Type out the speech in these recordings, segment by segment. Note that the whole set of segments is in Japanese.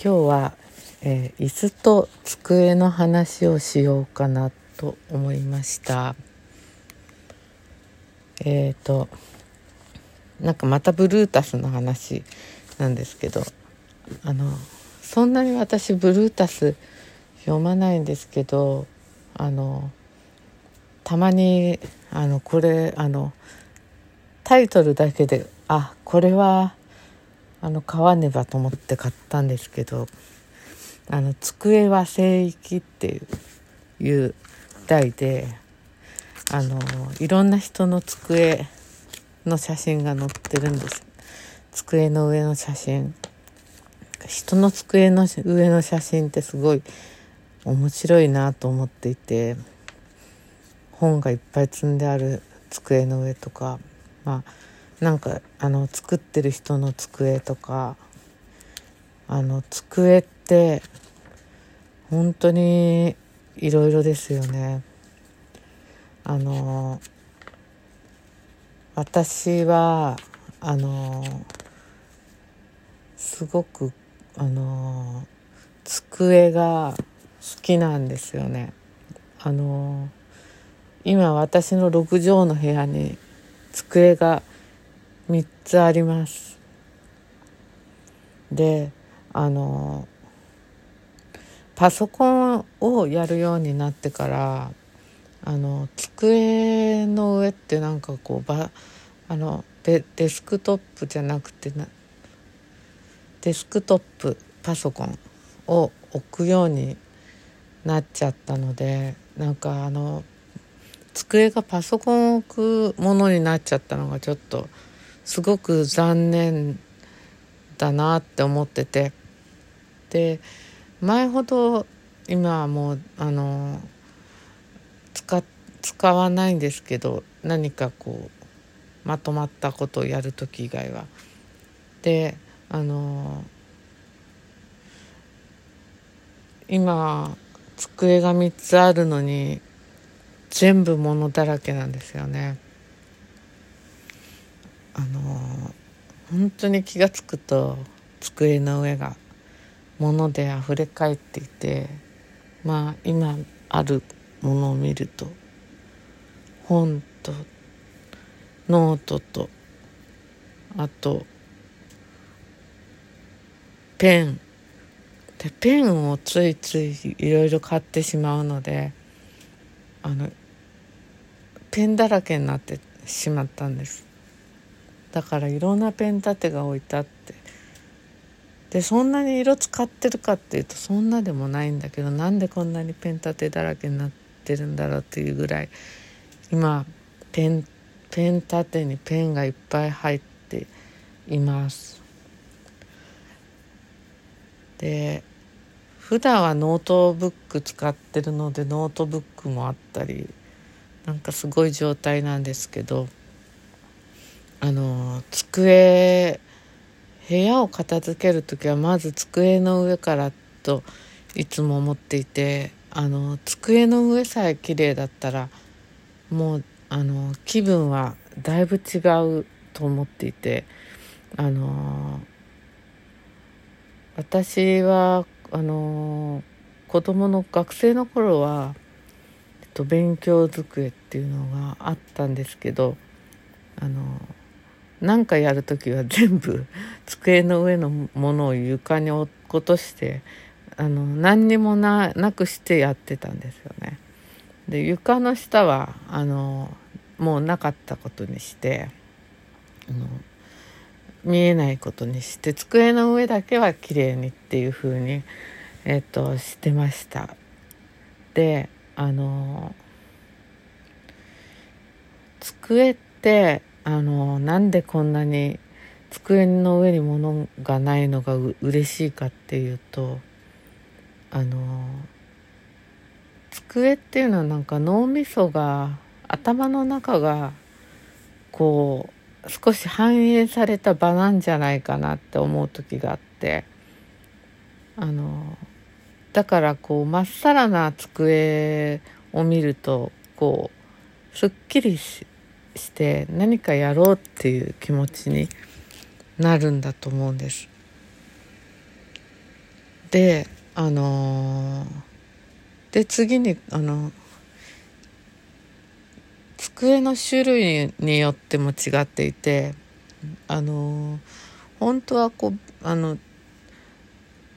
今日は、えー、椅子と机の話をしようかなと思いました。えっ、ー、となんかまたブルータスの話なんですけどあのそんなに私ブルータス読まないんですけどあのたまにあのこれあのタイトルだけであこれはあの買わねばと思って買ったんですけど「あの机は聖域」っていういう題であのいろんな人の机の写真が載ってるんです。机の上の写真。人の机の上の写真ってすごい面白いなと思っていて本がいっぱい積んである机の上とかまあなんかあの作ってる人の机とかあの机って本当にいろいろですよね。あの私はあのすごくあの机が好きなんですよね。あの今私の6畳の部屋に机が3つあります。であのパソコンをやるようになってからあの机の上ってなんかこうばあのデデスクトップじゃなくてなデスクトップパソコンを置くようになっちゃったのでなんかあの机がパソコンを置くものになっちゃったのがちょっとすごく残念だなって思っててで前ほど今はもうあの使使わないんですけど何かこうまとまったことをやる時以外は。であの今机が3つあるのに全部物だらけなんですよね。あの本当に気が付くと机の上が物であふれ返っていてまあ今あるものを見ると本とノートとあとペン。でペンをついついいろいろ買ってしまうのであのペンだらけになってしまったんです。だからいろんなペン立てが置いてあってでそんなに色使ってるかっていうとそんなでもないんだけどなんでこんなにペン立てだらけになってるんだろうっていうぐらい今ペンペン立てにペンがいっぱい入っています。で普段はノートブック使ってるのでノートブックもあったりなんかすごい状態なんですけどあの机部屋を片付ける時はまず机の上からといつも思っていてあの机の上さえ綺麗だったらもうあの気分はだいぶ違うと思っていてあの私はあの子供の学生の頃は、えっと、勉強机っていうのがあったんですけどあの何かやる時は全部 机の上のものを床に落っことしてあの何にもなくしてやってたんですよね。で床の下はあのもうなかったことにしてあの見えないことにして机の上だけは綺麗にっていう風にえっとしてました。であの机ってあのなんでこんなに机の上に物がないのがう嬉しいかっていうとあの机っていうのはなんか脳みそが頭の中がこう少し反映された場なんじゃないかなって思う時があってあのだからこうまっさらな机を見るとこうすっきりしして何かやろうっていう気持ちになるんだと思うんです。であのー、で次にあの机の種類によっても違っていてあの本当はこうあの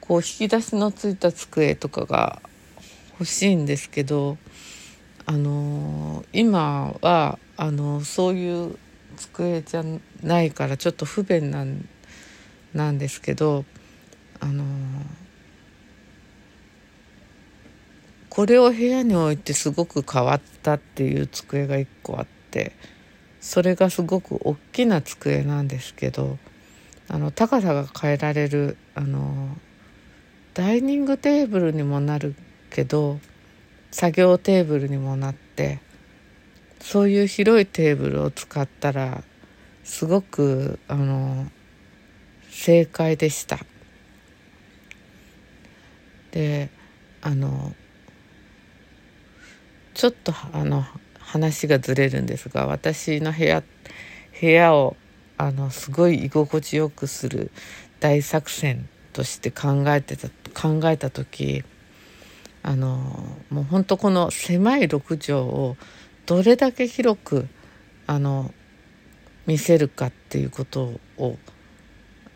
こう引き出しのついた机とかが欲しいんですけどあの今はあのそういう机じゃないからちょっと不便なんなんですけどあのこれを部屋に置いてすごく変わったっていう机が1個あってそれがすごく大きな机なんですけどあの高さが変えられるあのダイニングテーブルにもなるけど作業テーブルにもなってそういう広いテーブルを使ったらすごくあの正解でした。であのちょっとあの話がずれるんですが私の部屋部屋をあのすごい居心地よくする大作戦として考えてた考えた時あのもうほんとこの狭い6畳をどれだけ広くあの見せるかっていうことを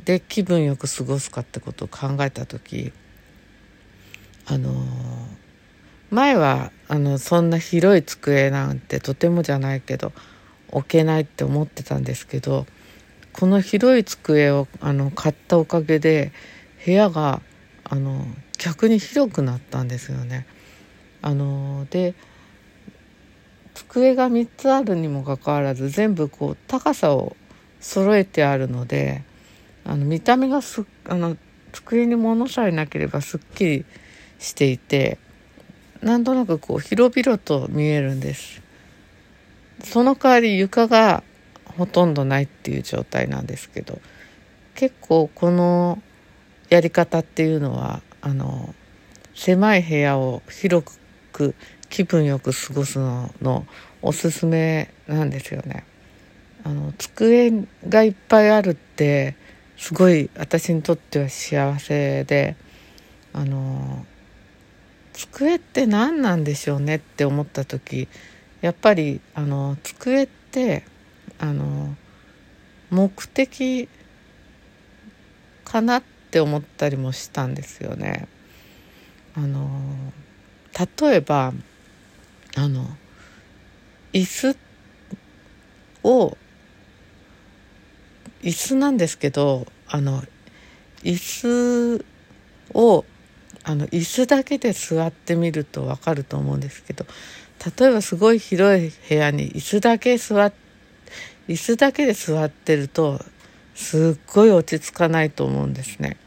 で気分よく過ごすかってことを考えた時あの前はあのそんな広い机なんてとてもじゃないけど置けないって思ってたんですけどこの広い机をあの買ったおかげで部屋があの逆に広くなったんですよね。あので机が3つあるにもかかわらず全部こう高さを揃えてあるのであの見た目がすあの机に物さえなければすっきりしていてなんとなくこう広々と見えるんですその代わり床がほとんどないっていう状態なんですけど結構このやり方っていうのはあの狭い部屋を広く気分よく過ごすののおすすめなんですよね。あの机がいっぱいあるってすごい私にとっては幸せであの机って何なんでしょうねって思った時やっぱりあの机ってあの目的かなってって思ったりもしたんですよね。あの例えばあの椅子を椅子なんですけどあの椅子をあの椅子だけで座ってみると分かると思うんですけど例えばすごい広い部屋に椅子だけ座っ椅子だけで座ってるとすっごい落ち着かないと思うんですね。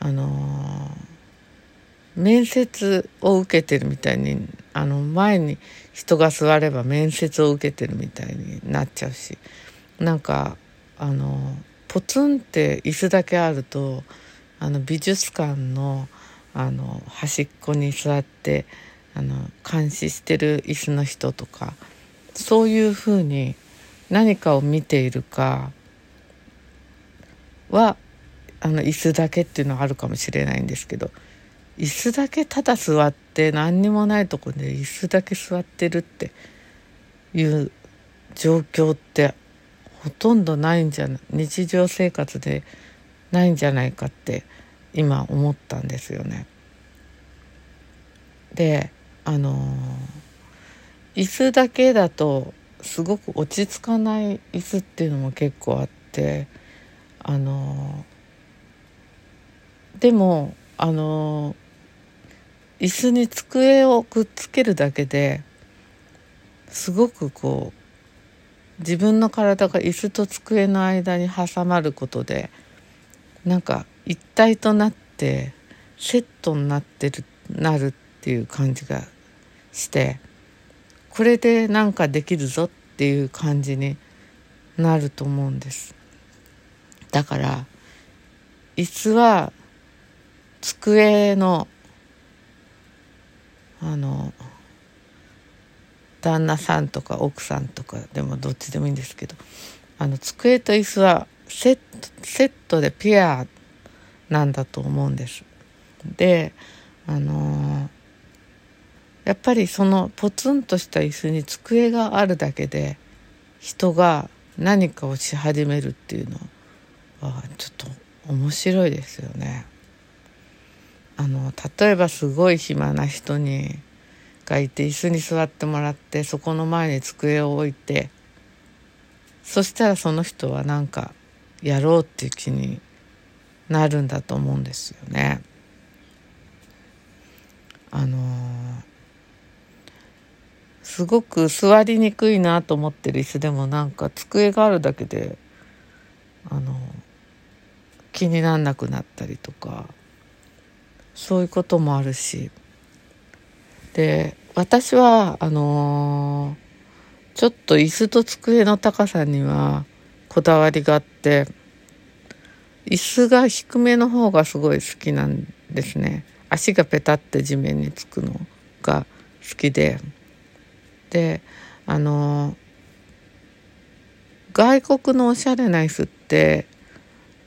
あのー、面接を受けてるみたいにあの前に人が座れば面接を受けてるみたいになっちゃうしなんかあのポツンって椅子だけあるとあの美術館のあの端っこに座ってあの監視してる椅子の人とかそういうふうに何かを見ているかはあの椅子だけっていうのはあるかもしれないんですけど椅子だけただ座って何にもないとこで椅子だけ座ってるっていう状況ってほとんどないんじゃない日常生活でないんじゃないかって今思ったんですよね。であの椅子だけだとすごく落ち着かない椅子っていうのも結構あってあのでもあの椅子に机をくっつけるだけですごくこう自分の体が椅子と机の間に挟まることでなんか一体となってセットになってるなるっていう感じがしてこれでなんかできるぞっていう感じになると思うんです。だから椅子は机のあの旦那さんとか奥さんとかでもどっちでもいいんですけどあの机と椅子はセットセットでペアなんだと思うんですであのやっぱりそのポツンとした椅子に机があるだけで人が何かをし始めるっていうのはちょっと面白いですよね。あの例えばすごい暇な人にがいて椅子に座ってもらってそこの前に机を置いてそしたらその人はなんかやろうっていう気になるんだと思うんですよね。あのすごく座りにくいなと思ってる椅子でもなんか机があるだけであの気になんなくなったりとかそういうこともあるしで私はあのちょっと椅子と机の高さにはこだわりがあって椅子が低めの方がすごい好きなんですね足がペタって地面につくのが好きで。であの外国のおしゃれな椅子って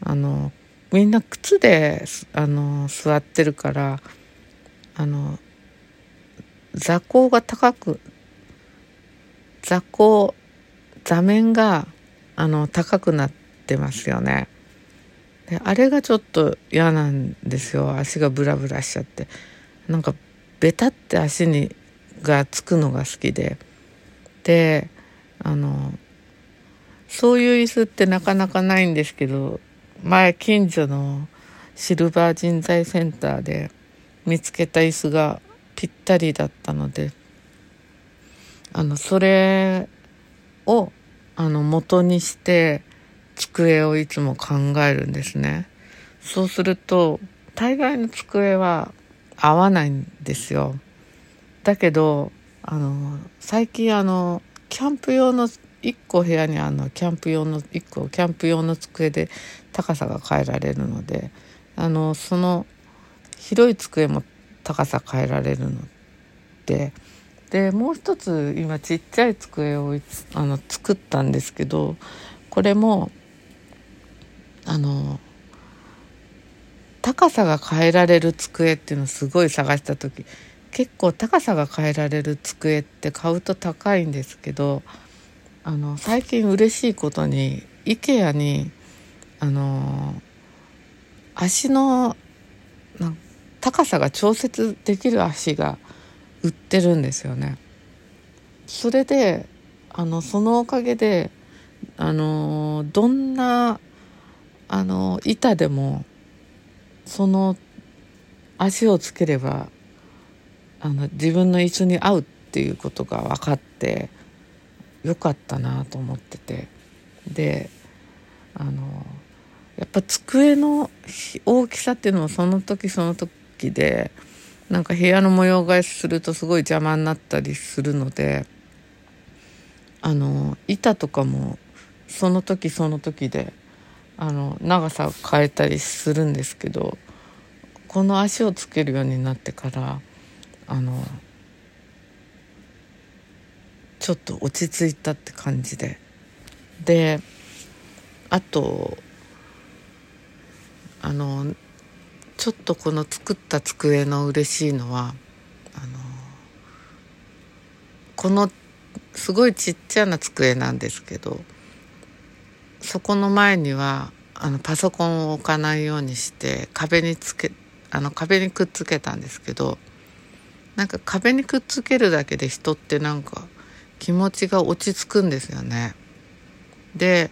あのみんな靴であの座ってるからあの座高が高く座高座面があの高くなってますよね。であれがちょっと嫌なんですよ。足がブラブラしちゃって。なんかベタって足にがつくのが好きで。であのそういう椅子ってなかなかないんですけど前近所のシルバー人材センターで見つけた椅子がぴったりだったのであのそれをあの元にして机をいつも考えるんですね。そうすると大概の机は合わないんですよ。だけどあの最近あのキャンプ用の1個部屋にあのキャンプ用の1個キャンプ用の机で高さが変えられるのであのその広い机も高さ変えられるのででもう一つ今ちっちゃい机をあの作ったんですけどこれもあの高さが変えられる机っていうのをすごい探した時結構高さが変えられる机って買うと高いんですけどあの最近嬉しいことに IKEA にあの足の高さが調節できる足が売ってるんですよね。それであのそのおかげであのどんなあの板でもその足をつければあの自分の椅子に合うっていうことが分かってよかったなと思ってて。であのやっぱ机の大きさっていうのもその時その時でなんか部屋の模様替えするとすごい邪魔になったりするのであの板とかもその時その時であの長さを変えたりするんですけどこの足をつけるようになってからあのちょっと落ち着いたって感じで。であとあのちょっとこの作った机の嬉しいのはあのこのすごいちっちゃな机なんですけどそこの前にはあのパソコンを置かないようにして壁につけあの壁にくっつけたんですけどなんか壁にくっつけるだけで人ってなんか気持ちが落ち着くんですよね。で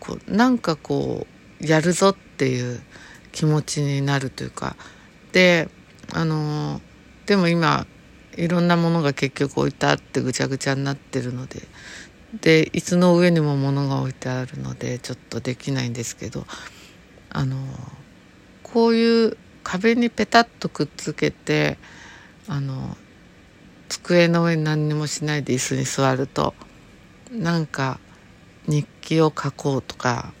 こうなんかこうやるぞっていう気持ちになるというか。であのでも今いろんなものが結局置いてあってぐちゃぐちゃになってるので。で椅子の上にも物が置いてあるのでちょっとできないんですけど。あのこういう壁にペタッとくっつけてあの机の上に何にもしないで椅子に座るとなんか日記を書こうとか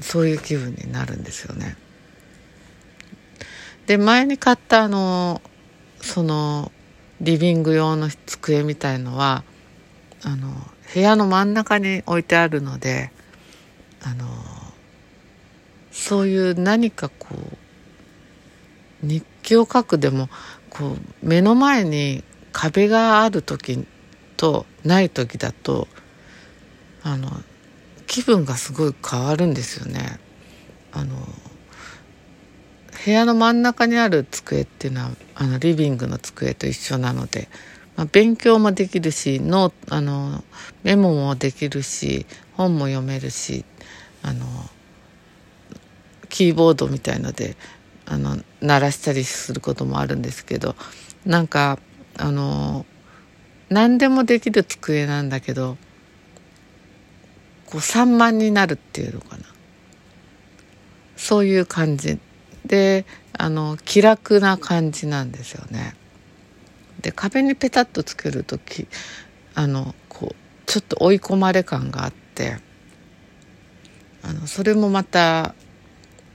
そういう気分になるんですよね。で前に買ったあのそのリビング用の机みたいのはあの部屋の真ん中に置いてあるのであのそういう何かこう日記を書くでもこう目の前に壁がある時とない時だとあの気分がすごい変わるんですよね。あの部屋の真ん中にある机っていうのはあのリビングの机と一緒なので、まあ、勉強もできるしノあのメモもできるし本も読めるしあのキーボードみたいのであの鳴らしたりすることもあるんですけどなんかあの何でもできる机なんだけどこう散漫になるっていうのかなそういう感じであの気楽な感じなんですよね。で壁にペタッとつける時あのこうちょっと追い込まれ感があってあのそれもまた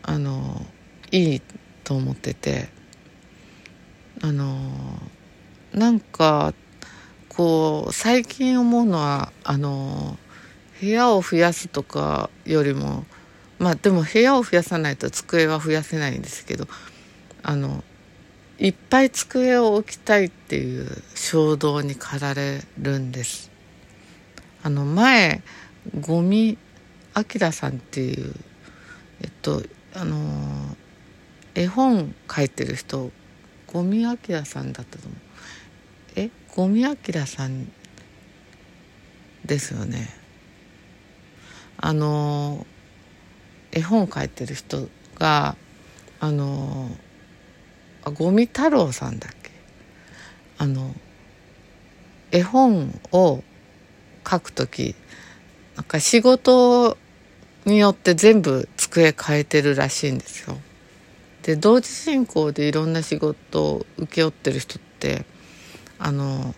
あのいいと思っててあのなんかこう最近思うのはあの部屋を増やすとかよりもまあでも部屋を増やさないと机は増やせないんですけどあのいっぱい机を置きたいっていう衝動に駆られるんです。あの前ゴミあきらさんっていうえっとあの絵本書いてる人ゴミあきらさんだったと思うえゴミあきらさんですよねあの絵本を書いてる人があのあゴミ太郎さんだっけ？あの絵本を書く時なんか仕事によって全部机変えてるらしいんですよ。で同時進行でいろんな仕事を請け負ってる人ってあの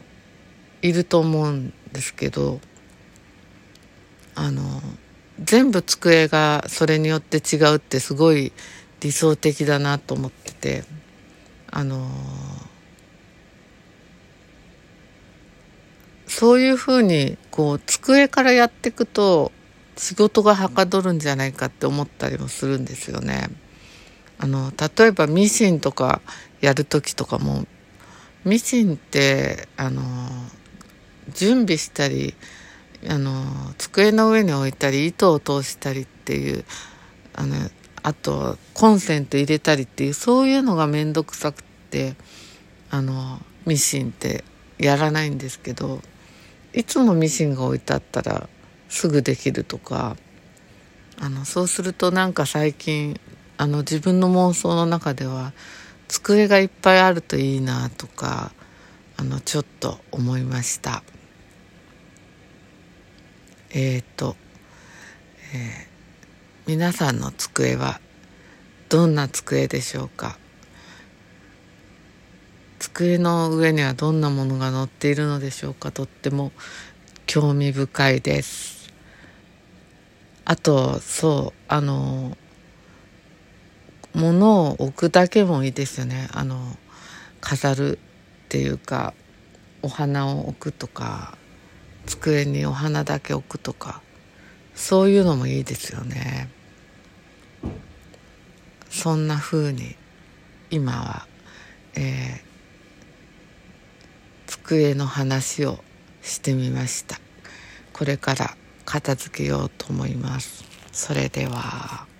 いると思うんですけどあの全部机がそれによって違うってすごい理想的だなと思っててあのそういうふうにこう机からやっていくと仕事がはかどるんじゃないかって思ったりもするんですよね。あの例えばミシンとかやる時とかもミシンってあの準備したりあの机の上に置いたり糸を通したりっていうあのあとコンセント入れたりっていうそういうのが面倒くさくてあのミシンってやらないんですけどいつもミシンが置いてあったらすぐできるとかあのそうするとなんか最近あの自分の妄想の中では机がいっぱいあるといいなとかあのちょっと思いました。えっ、ー、と、えー、皆さんの机はどんな机でしょうか？机の上にはどんなものが載っているのでしょうか？とっても興味深いです。あとそうあの物を置くだけもいいですよね。あの飾るっていうかお花を置くとか机にお花だけ置くとかそういうのもいいですよね。そんな風に今は、えー、机の話をしてみました。これから片付けようと思います。それでは。